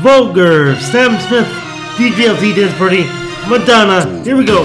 Vulgar, Sam Smith, DJLT Dance Party, Madonna. Here we go.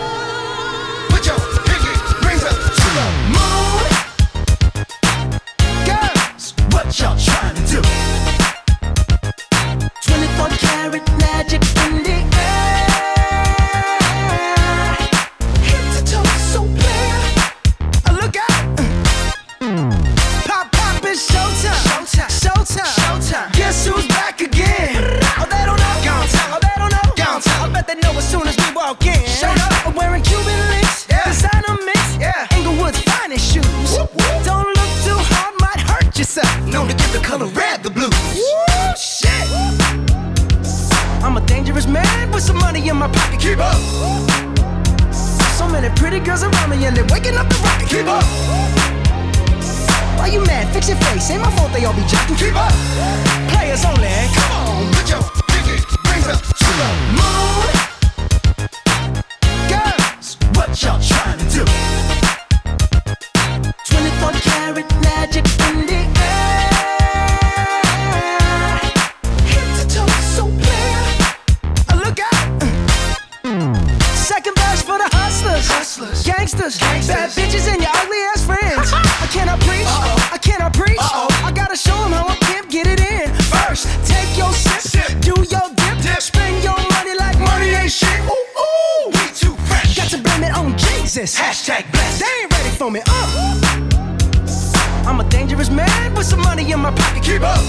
my pocket, keep up.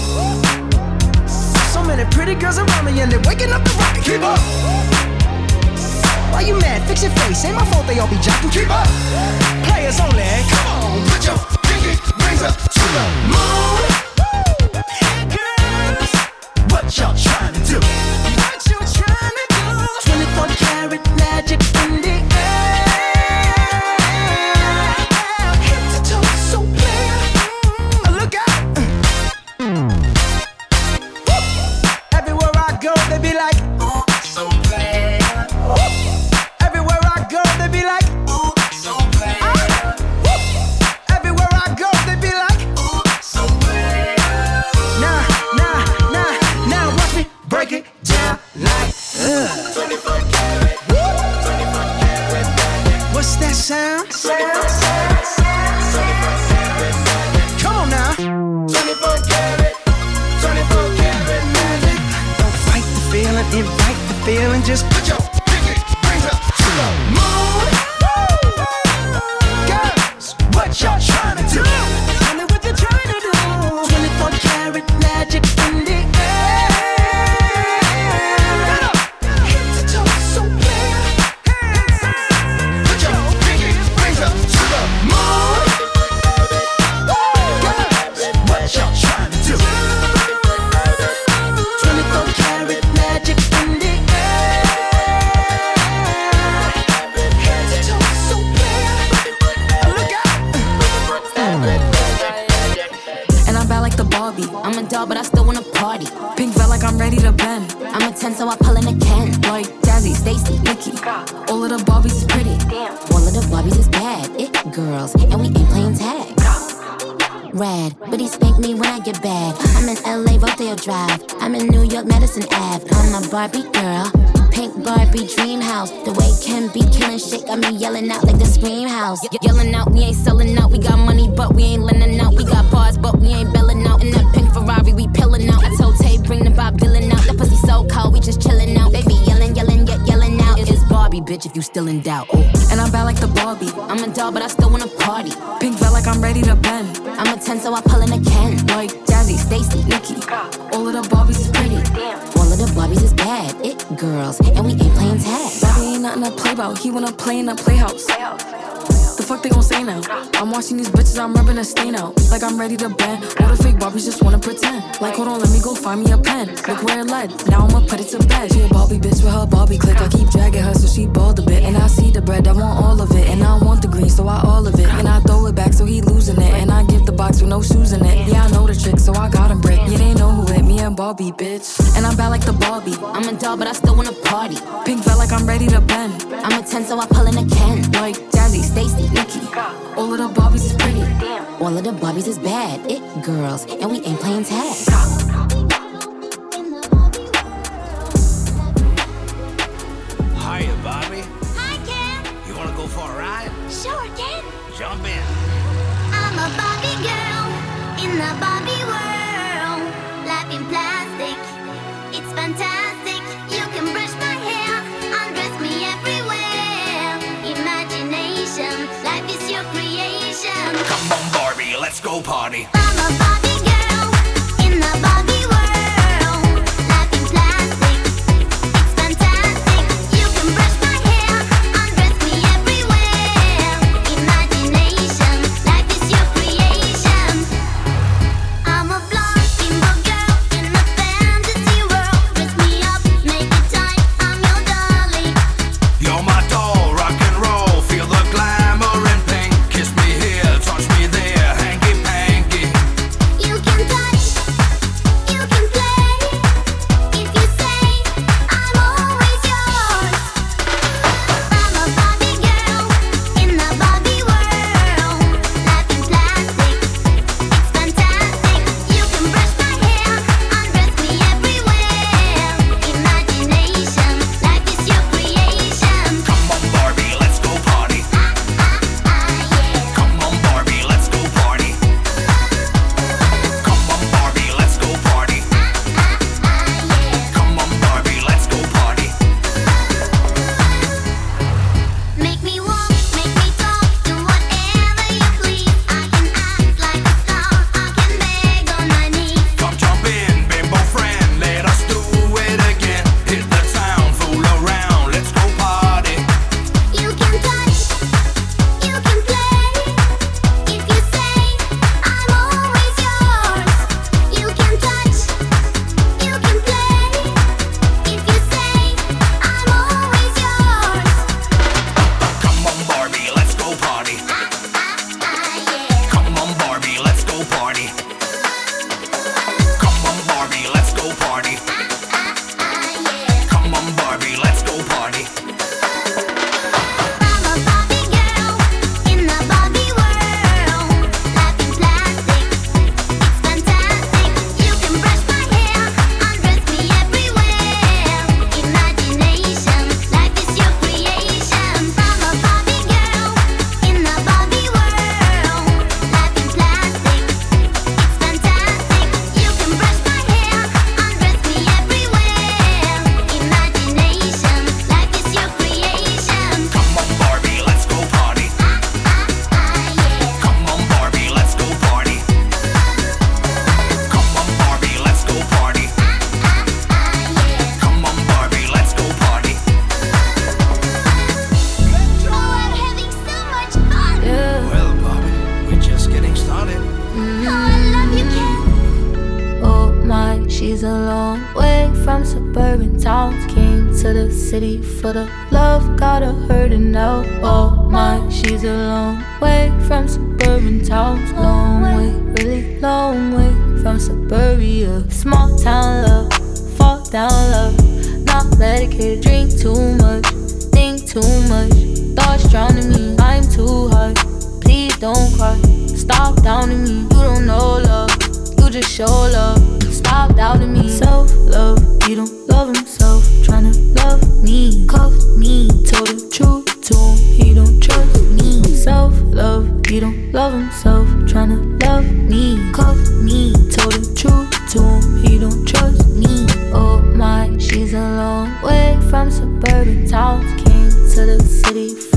So many pretty girls around me and they're waking up the rocket, keep up. Why you mad? Fix your face. Ain't my fault they all be jocking. Keep up. Players only. Come on, put your pinky rings up to the moon. Girls, what y'all? Ken, like Jazzy, Stacy, Nikki. All of the Barbies is pretty. Damn. All of the Barbies is bad. It girls, and we ain't playing tag. Rad, but he spank me when I get bad. I'm in LA, Rodeo Drive. I'm in New York, Madison Ave. I'm a Barbie girl. Pink Barbie dream house. The way Ken be killing shit got me yelling out like the scream house. Ye- yelling out, we ain't selling out. We got money, but we ain't lending out. We got bars, but we ain't belling out. In that pink Ferrari, we pillin' out. I told Tay, bring the Bob Dylan out. So cold, we just chillin' out. They be yelling, yelling, yet yelling out. It's Barbie, bitch, if you still in doubt. Oh. And I'm bad like the Barbie. I'm a doll, but I still wanna party. Pink felt like I'm ready to bend. I'm a 10, so I pull in a Ken. Like Jazzy, Stacy, Nikki. all of the Barbies is pretty. All of the Barbies is bad. It girls, and we ain't playing tag. Bobby ain't nothing to play about. He wanna play in a playhouse. The fuck they gon' say now? I'm watching these bitches, I'm rubbing a stain out. Like I'm ready to bend. All the fake Barbies just wanna pretend. Like, hold on, let me go find me a pen. Look where it led. Now I'ma put it to bed. She a Barbie bitch with her Barbie click. I keep dragging her so she bald a bit. And I see the bread, I want all of it. And I want the green, so I all of it. And I throw it back so he losing it. And I give the box with no shoes in it. Yeah, I know the trick, so I got him brick. Yeah, they know who it, me and Barbie, bitch. And I'm bad like the Barbie. I'm a doll, but I still wanna party. Pink felt like I'm ready to bend. I'm a 10, so I pull in a Ken. Like Jazzy, Stacy, Nikki. all of the Barbies is pretty. All of the Barbies is bad. It girls, and we ain't playing tag. Hiya, Bobby. Hi, Ken. You wanna go for a ride? Sure, Ken. Jump in. I'm a Barbie girl in the Barbie world. Life in plastic, it's fantastic. Let's go party.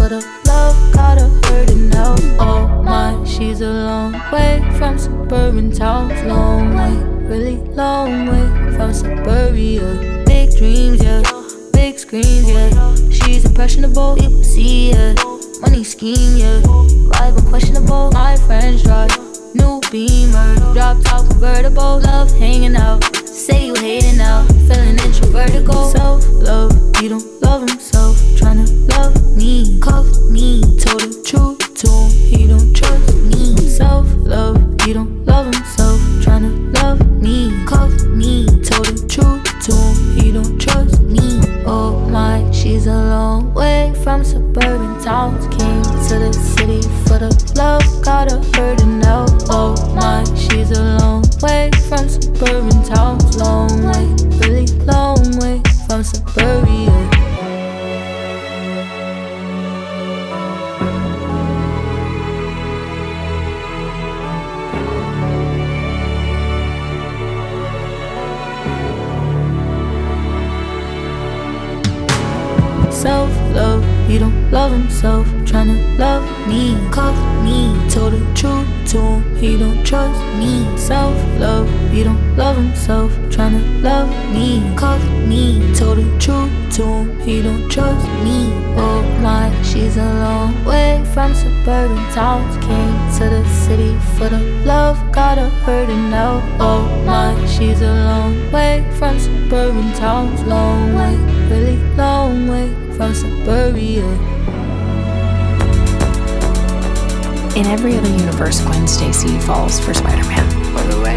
City for love, got her hurting now. Oh my, she's a long way from suburban towns. Long way, really long way from suburbia. From suburbia. In every other universe, Gwen Stacy falls for Spider Man. By the way,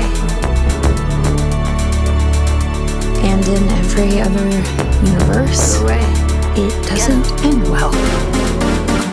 And in every other universe, it doesn't end well.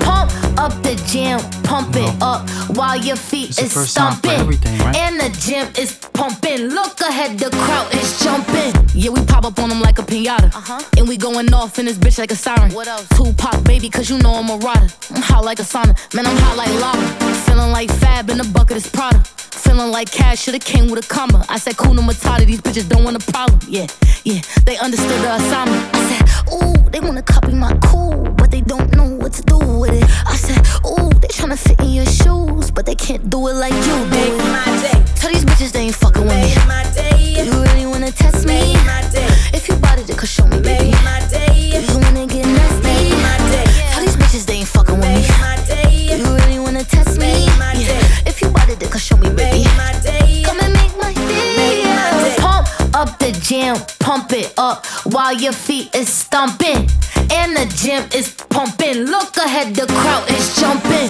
Pump up the jam, pump it up while your feet It's is first time stomping. right? And the gym is pumping. Look ahead, the crowd is jumping. Yeah, we pop up on them like a pinata. Uh-huh. And we going off in this bitch like a siren. What else? Tupac, baby, cause you know I'm a rider. I'm hot like a sauna. Man, I'm hot like lava. Feeling like Fab in the bucket is Prada. Feeling like cash should've came with a comma. I said, Kuna Matata, these bitches don't want a problem. Yeah, yeah, they understood the assignment. I said, ooh, they wanna copy my cool, but they don't know what to do with it. I said, ooh, they tryna fit in your shoes, but they can't do it like you do it. Tell these bitches they ain't fucking with me. My day. You really wanna test me? My day. If you bought it, could show me, baby. Make my day. You wanna get nasty? Make my day. Tell these bitches they ain't fucking with me. Show me, baby. Come and make my day. Pump up the jam, pump it up while your feet is stomping. And the gym is pumping. Look ahead, the crowd is jumping.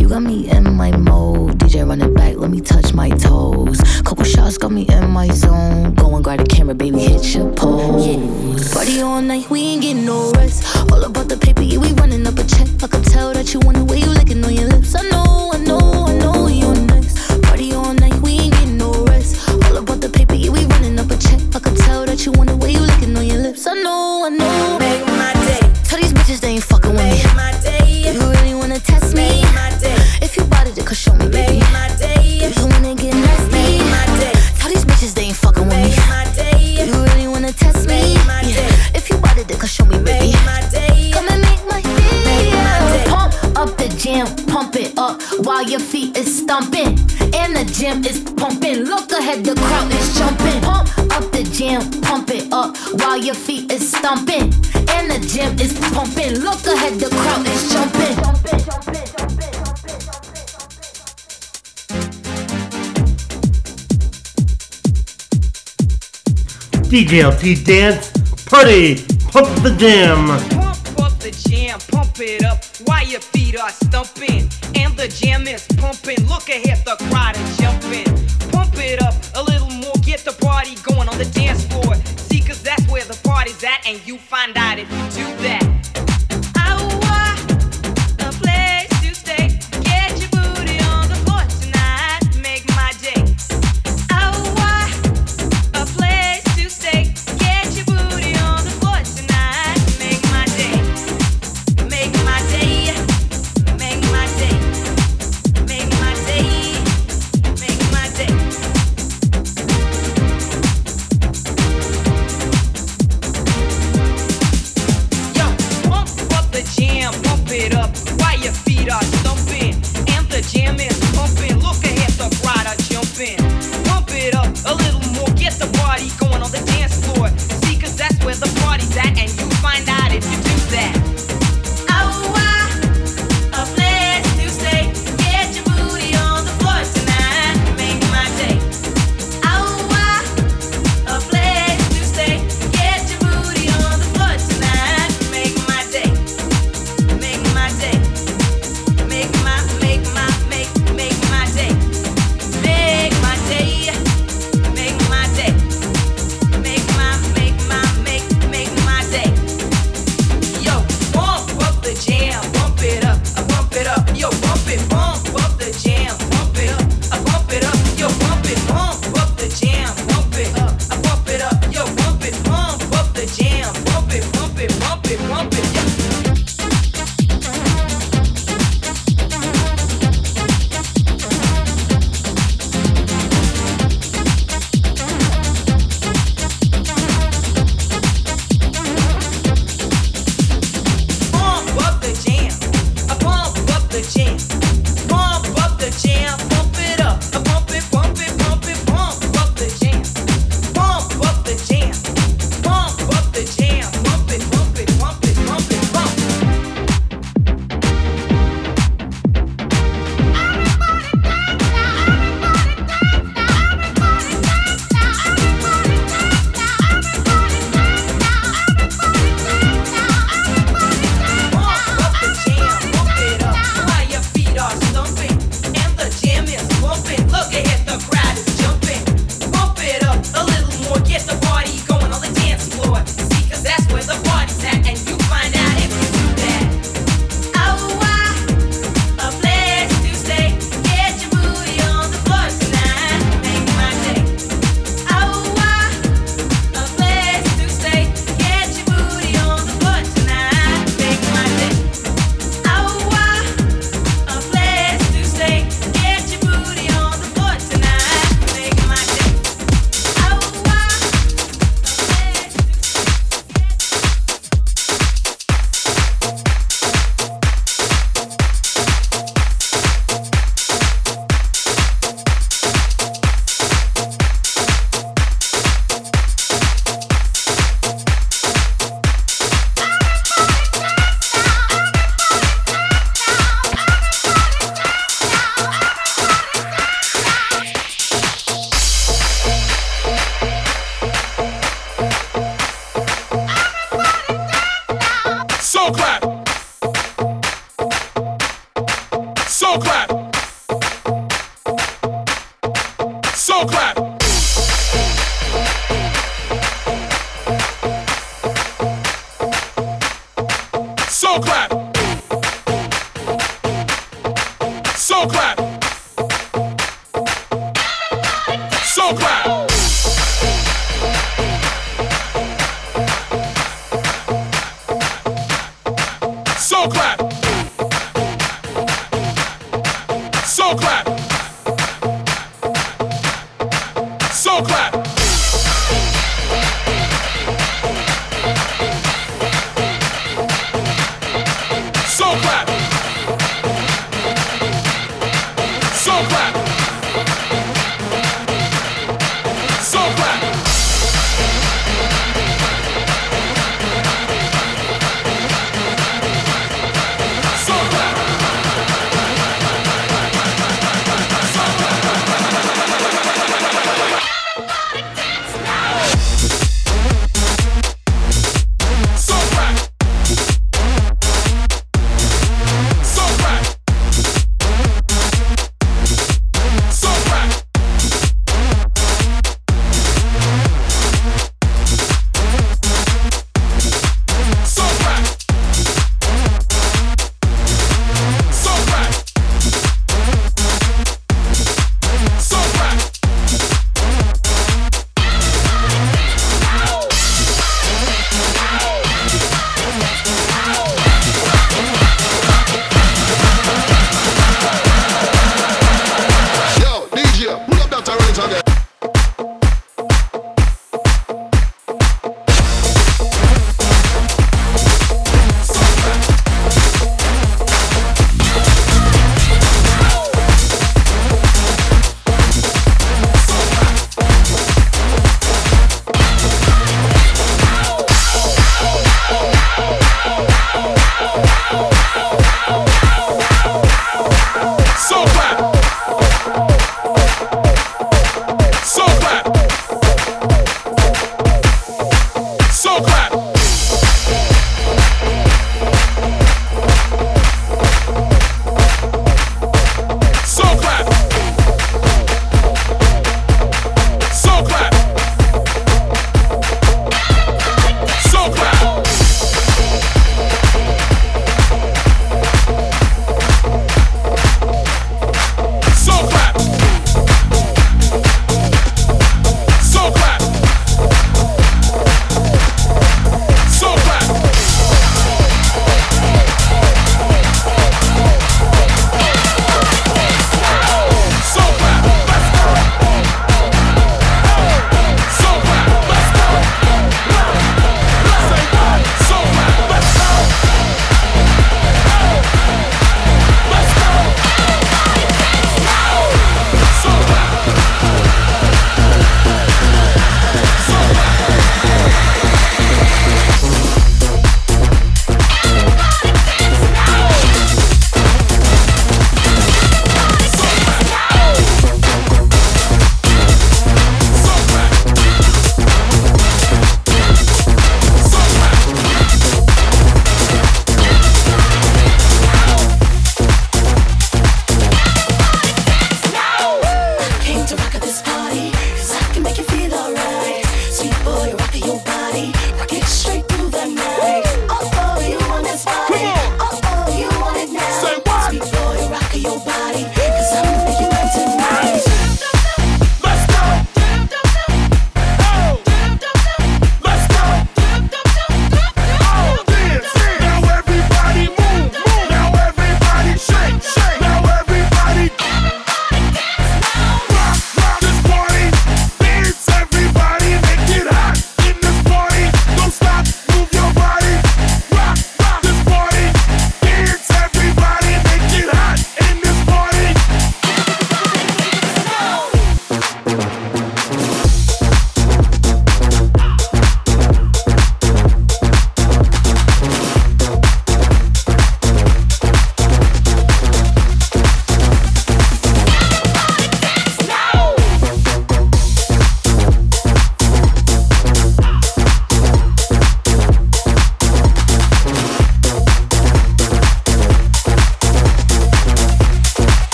You got me in my mode. DJ run it back, let me touch my toes. Couple shots got me in my zone. Go and grab the camera, baby, hit your pose. Party all night, we ain't getting no rest. All about the paper, yeah, we running up a check. I can tell that you want the way you licking on your lips. I know, I know, I know can you want the way you licking on your lips. I know, I know. DJLT dance, party, pump the jam.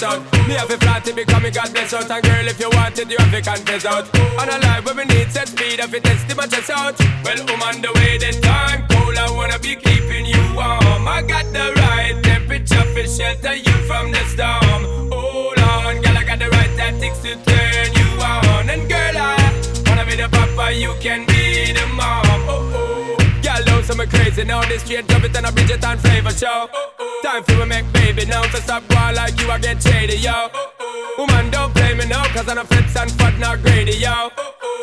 Make out. Me have a flat to become me God bless out, and girl, if you want it, you have to confess out. And a life where we need set speed, if it test my chest out. Well, I'm on the way, the time cold, I wanna be keeping you warm. I got the right temperature for shelter you from the storm. Hold on, girl, I got the right tactics to turn you on. And girl, I wanna be the papa, you can be the mom. Oh oh, girl, know some crazy now. This straight drop it and a it on flavor show. Time for we make baby now, so stop going like you, I get shady, yo. Woman, don't play me now, cause I'm a fits and fat, not greedy, yo.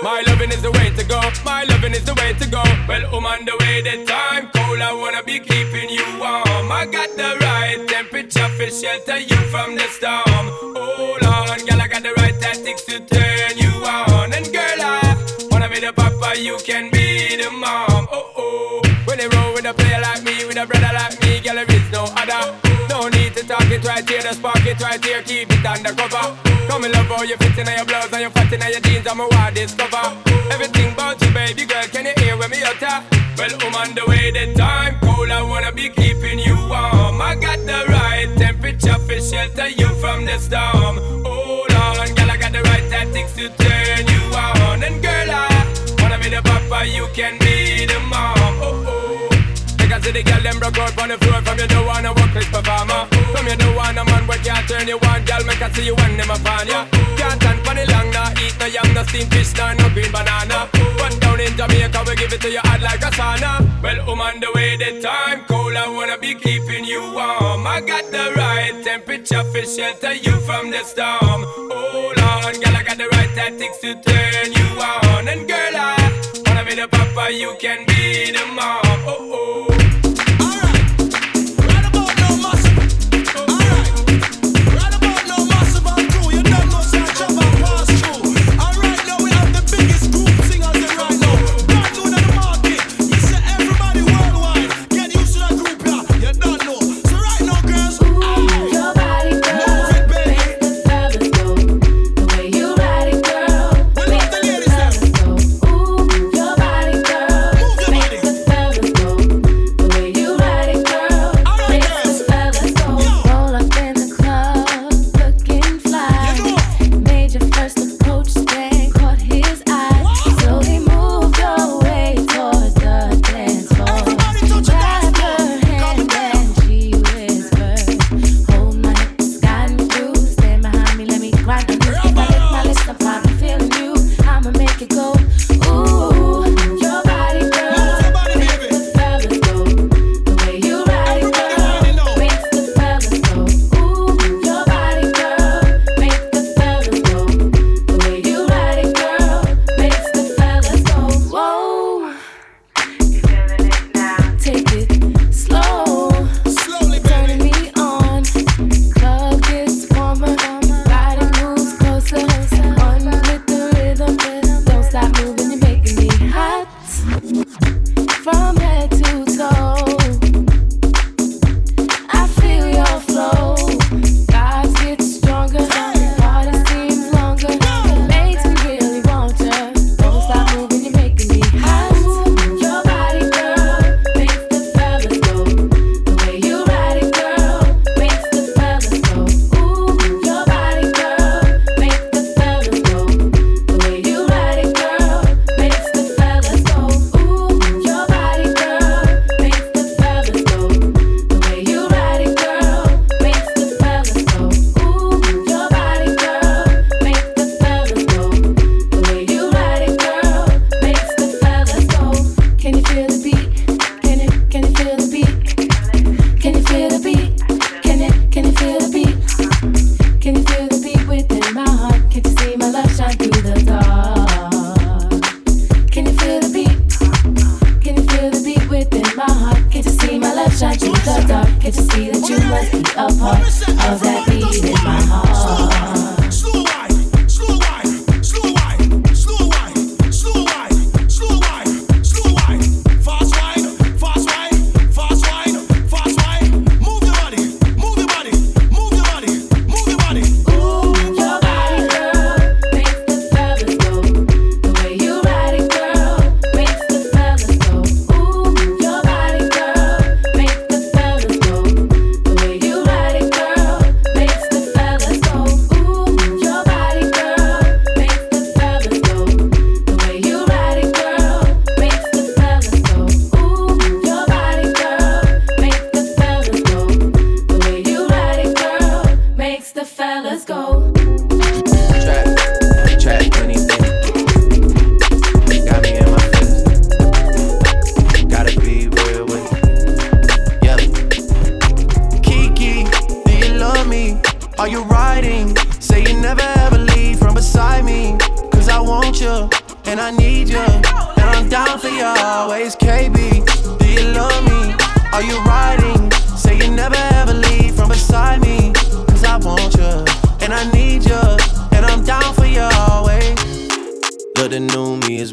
My loving is the way to go, my loving is the way to go. Well, on the way, the time cold, I wanna be keeping you warm. I got the right temperature for shelter you from the storm. Hold on, girl, I got the right tactics to turn you on. And girl, I wanna be the papa, you can be it right here, just spark it right here, keep it undercover. Come and love how you fit in your blouse and you fat in your jeans, I'm a wild discover. Everything about you, baby girl, can you hear when me utter? Well, I'm on the way, the time cold, I wanna be keeping you warm. I got the right temperature for shelter you from the storm. Hold on, girl, I got the right tactics to turn you on. And girl, I wanna be the papa, you can be the mom. Oh oh. Because the girl them broke out on the floor from you don't wanna work this performer. You don't wanna man where can't turn you on, girl, make I see you when them upon ya. Can't stand for the long, nah eat no yam, no steamed fish, nah no green banana. But down in Jamaica we give it to you hot like a sauna. Well, I'm on the way, the time cold, I wanna be keeping you warm. I got the right temperature for shelter you from the storm. Hold on, girl, I got the right tactics to turn you on. And girl, I wanna be the papa, you can be the mom. Oh oh.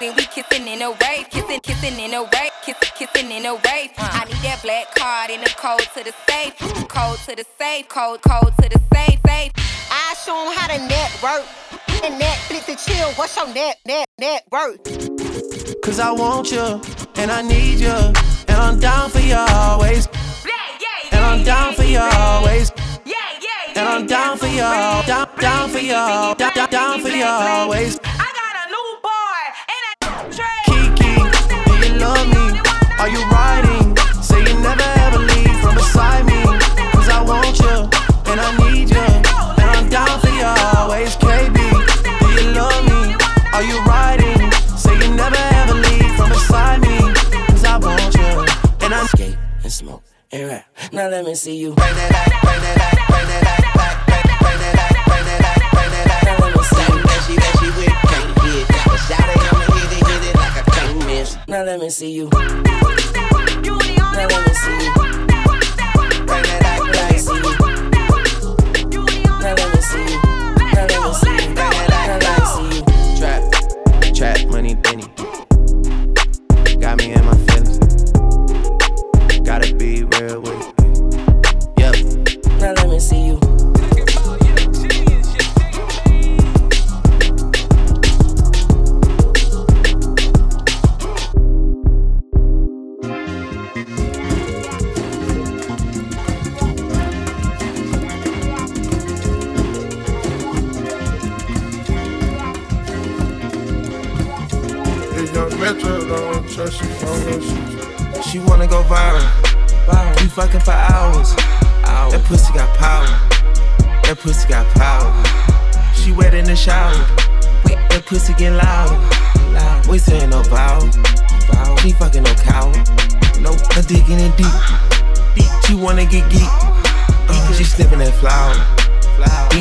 then we kissing in a wave, kissing, kissing in a wave, kissing, kissing in a wave. I need that black card in the code to the safe, code to the safe, code, code to the safe, safe. I show 'em how to network. And Netflix and chill. What's your net, net, net worth? Cause I want you, and I need you, and I'm down for you always. And I'm down for you always. And I'm down for you, down, down for you, down, down, down for you always. Love me? Are you riding? Say you never ever leave from beside me. Cause I want you, and I need you, and I'm down for you always. KB, do you love me? Are you riding? Say you never ever leave from beside me. Cause I want you, and I skate and smoke and rap. Now let me see you. Bring that back, bring that back, bring that back, Now let me see you. Now let me see you.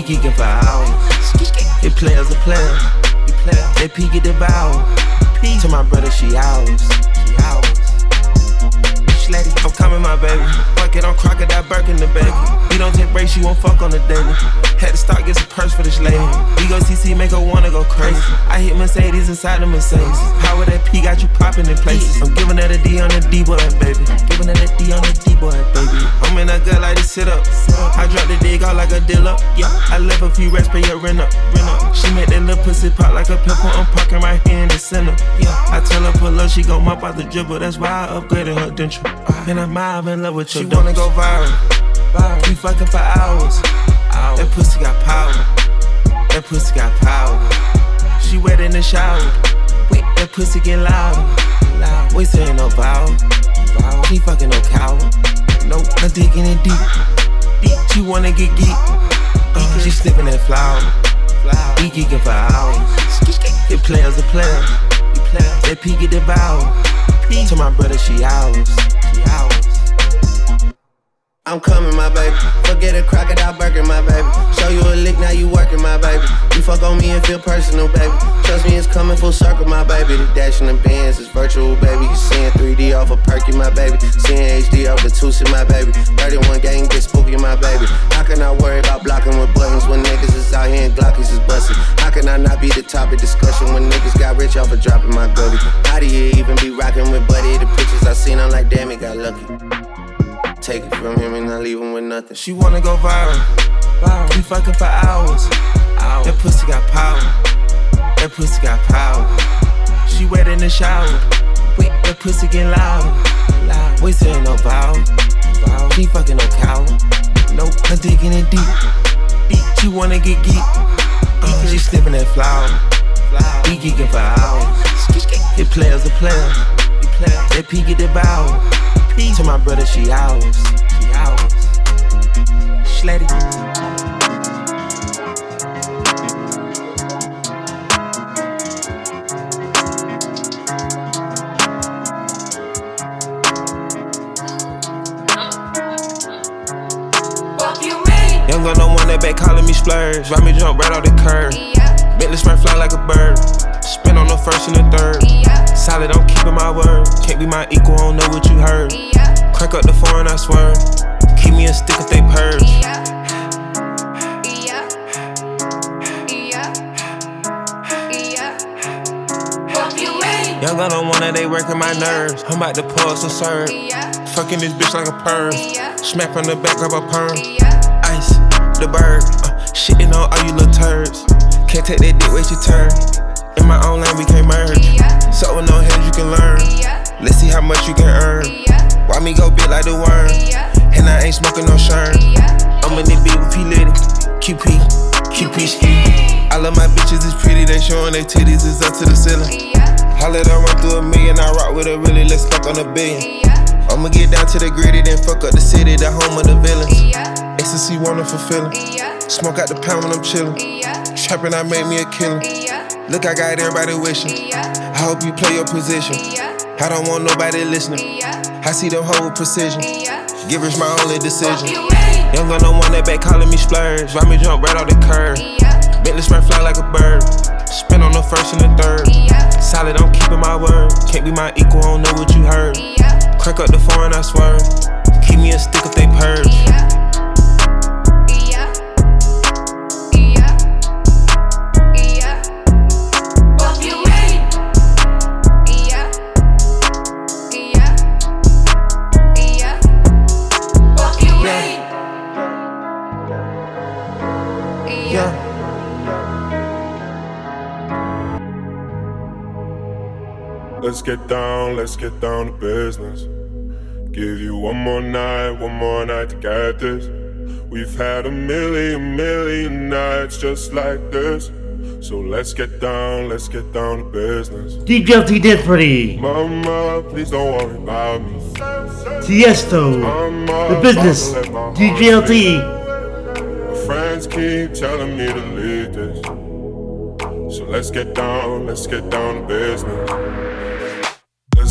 Geeking for hours. It players a players. They peek at the bow. To my brother, she ours. She ours. I'm coming, my baby. Fuck it, I'm crocodile Birkin the baby. We don't take breaks, she won't fuck on the daily. Had to start, get some purse for this lady. We go CC, make her wanna go crazy. Mercedes inside the Mercedes. Power that P got you popping in places. I'm giving her a D on the D boy, baby. Giving her a D on the D boy, baby. I'm in a gut like this, sit up. I drop the dig out like a dealer. Yeah, I left a few rest, pay your rent up. Rent up. She make that little pussy pop like a pimple. I'm parking right here in the center. Yeah, I tell her pull up, she gon' mop out the dribble. That's why I upgraded her denture. And I'm mild in love with your She wanna go viral. We fucking for hours. hours. That pussy got power. That pussy got power. She wet in the shower. Wait, that pussy get loud. loud. We saying no vow. She fucking no cow. No, her dick in it deep. deep. She wanna get geek. Uh, she sniffing that flower. We geeking for hours. It players are players. They peek at the bow. To my brother, she ours. She ours. I'm coming, my baby. Forget a crocodile Birkin, my baby. Show you a lick, now you working, my baby. You fuck on me and feel personal, baby. Trust me, it's coming full circle, my baby. The dash in the bands is virtual, baby. You seeing 3D off a perky, my baby. Seeing HD off the Tusi, my baby. 31 gang get spooky, my baby. How can I worry about blocking with buttons when niggas is out here and Glockies is busting? How can I not be the topic discussion when niggas got rich off of dropping my goodie? How do you even be rocking with Buddy? The pictures I seen, I'm like, damn, he got lucky. Take it from him and not leave him with nothing. She wanna go viral. We fucking for hours. That pussy got power. That pussy got power. She wet in the shower. That pussy get. Loud. We saying no vow. She fucking no cow. Nope, her digging it deep. She wanna get geek. Uh, she sniffing that flower. We geeking for hours. It players are players. They peek at the bow. To my brother, she ours. She ours. Sletty. Young gun no one that back calling me splurge. Ride me jump right off the curb. Bentley spray fly like a bird. On first and the third. Solid, I'm keeping my word. Can't be my equal, I don't know what you heard. Crack up the foreign, I swear. Keep me a stick if they purge. Young gun on one that they working my nerves. I'm about to pull some serve. Fucking this bitch like a perm. Smack from the back of a perm. Ice, the bird. Uh, shitting on all you little turds. Can't take that dick, wait your turn. In my own lane, we can't merge. So with no heads, you can learn. Let's see how much you can earn. Why me go big like the worm? And I ain't smoking no shern. I'm in the beat with P Litty. QP, QP ski. I love my bitches, it's pretty. They showing their titties, it's up to the ceiling. I let her run through a million. I rock with a really, let's fuck on a billion. I'ma get down to the gritty, then fuck up the city, the home of the villains. Ecstasy, wonderful feeling. Smoke out the pound when I'm chillin'. Trapping, I made me a killing. Look, I got everybody wishing. I hope you play your position. I don't want nobody listening. I see them hold with precision. Give us my only decision. Young gun, no one that back calling me splurge. Ride me jump right off the curb. Bentley spray fly like a bird. Spin on the first and the third. Solid, I'm keeping my word. Can't be my equal, I don't know what you heard. Crack up the foreign, I swear. Keep me a stick if they purge. Let's get down, let's get down to business. Give you one more night, one more night to get this. We've had a million, million nights just like this. So let's get down, let's get down to business. Did pretty. Mama, please don't worry about me. Tiesto. The business. DJLT. My friends keep telling me to leave this. So let's get down, let's get down to business.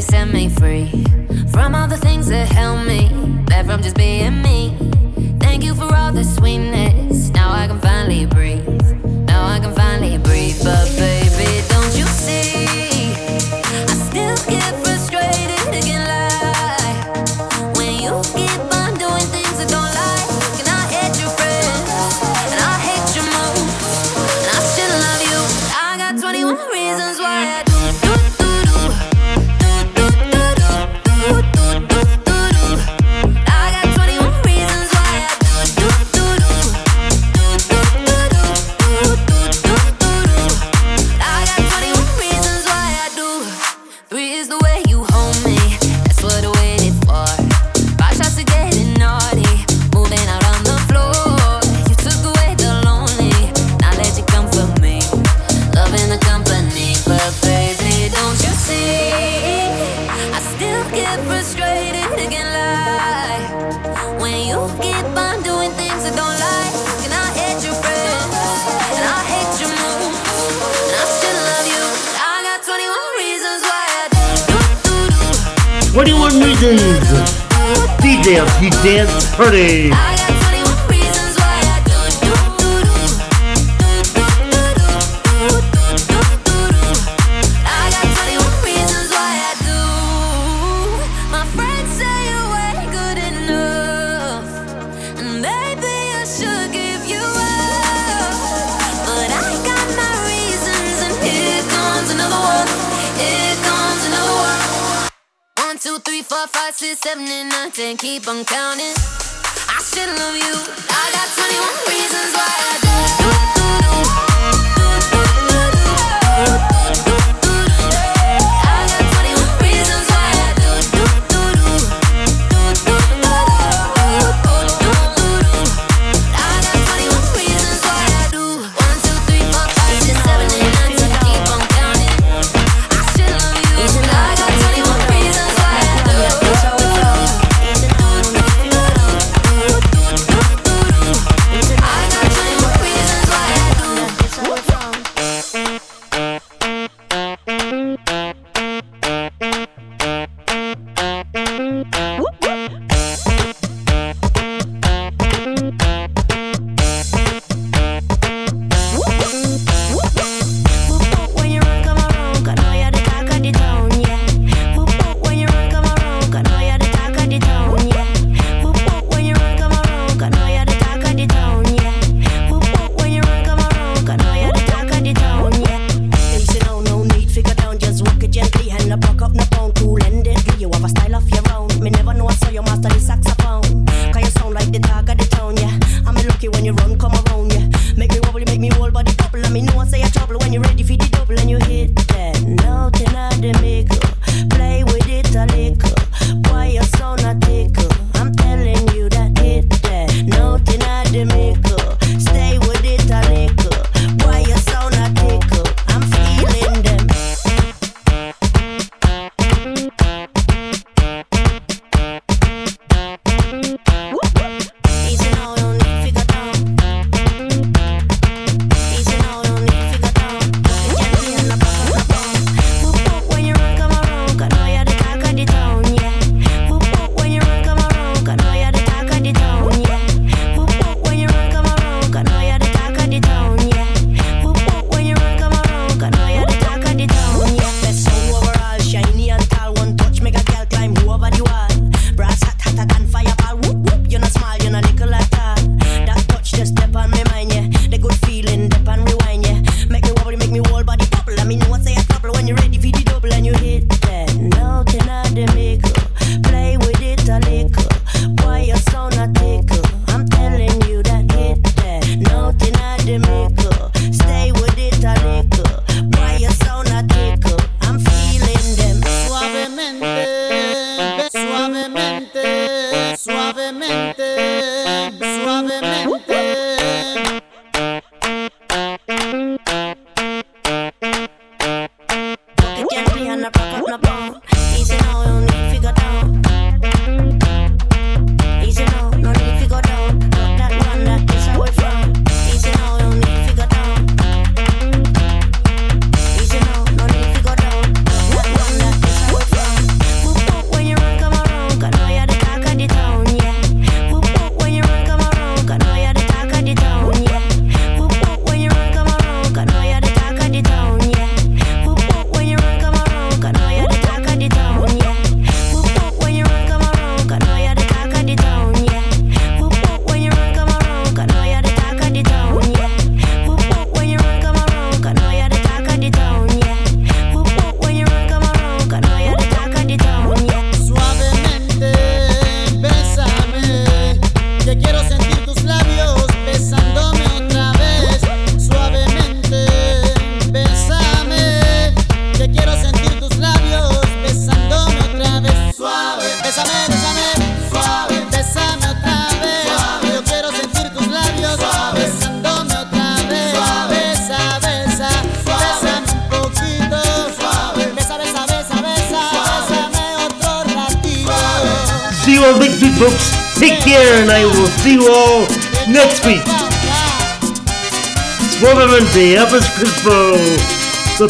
you set me free from all the things that held me back from just being me. Thank you for all the sweetness. Now I can finally breathe. Now I can finally breathe, but baby. dance, you dance pretty.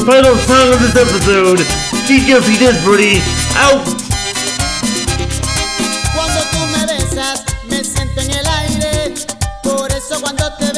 Final song of this episode, DJ Desperately, out. Cuando tú me besas, me siento en el aire. Por eso cuando te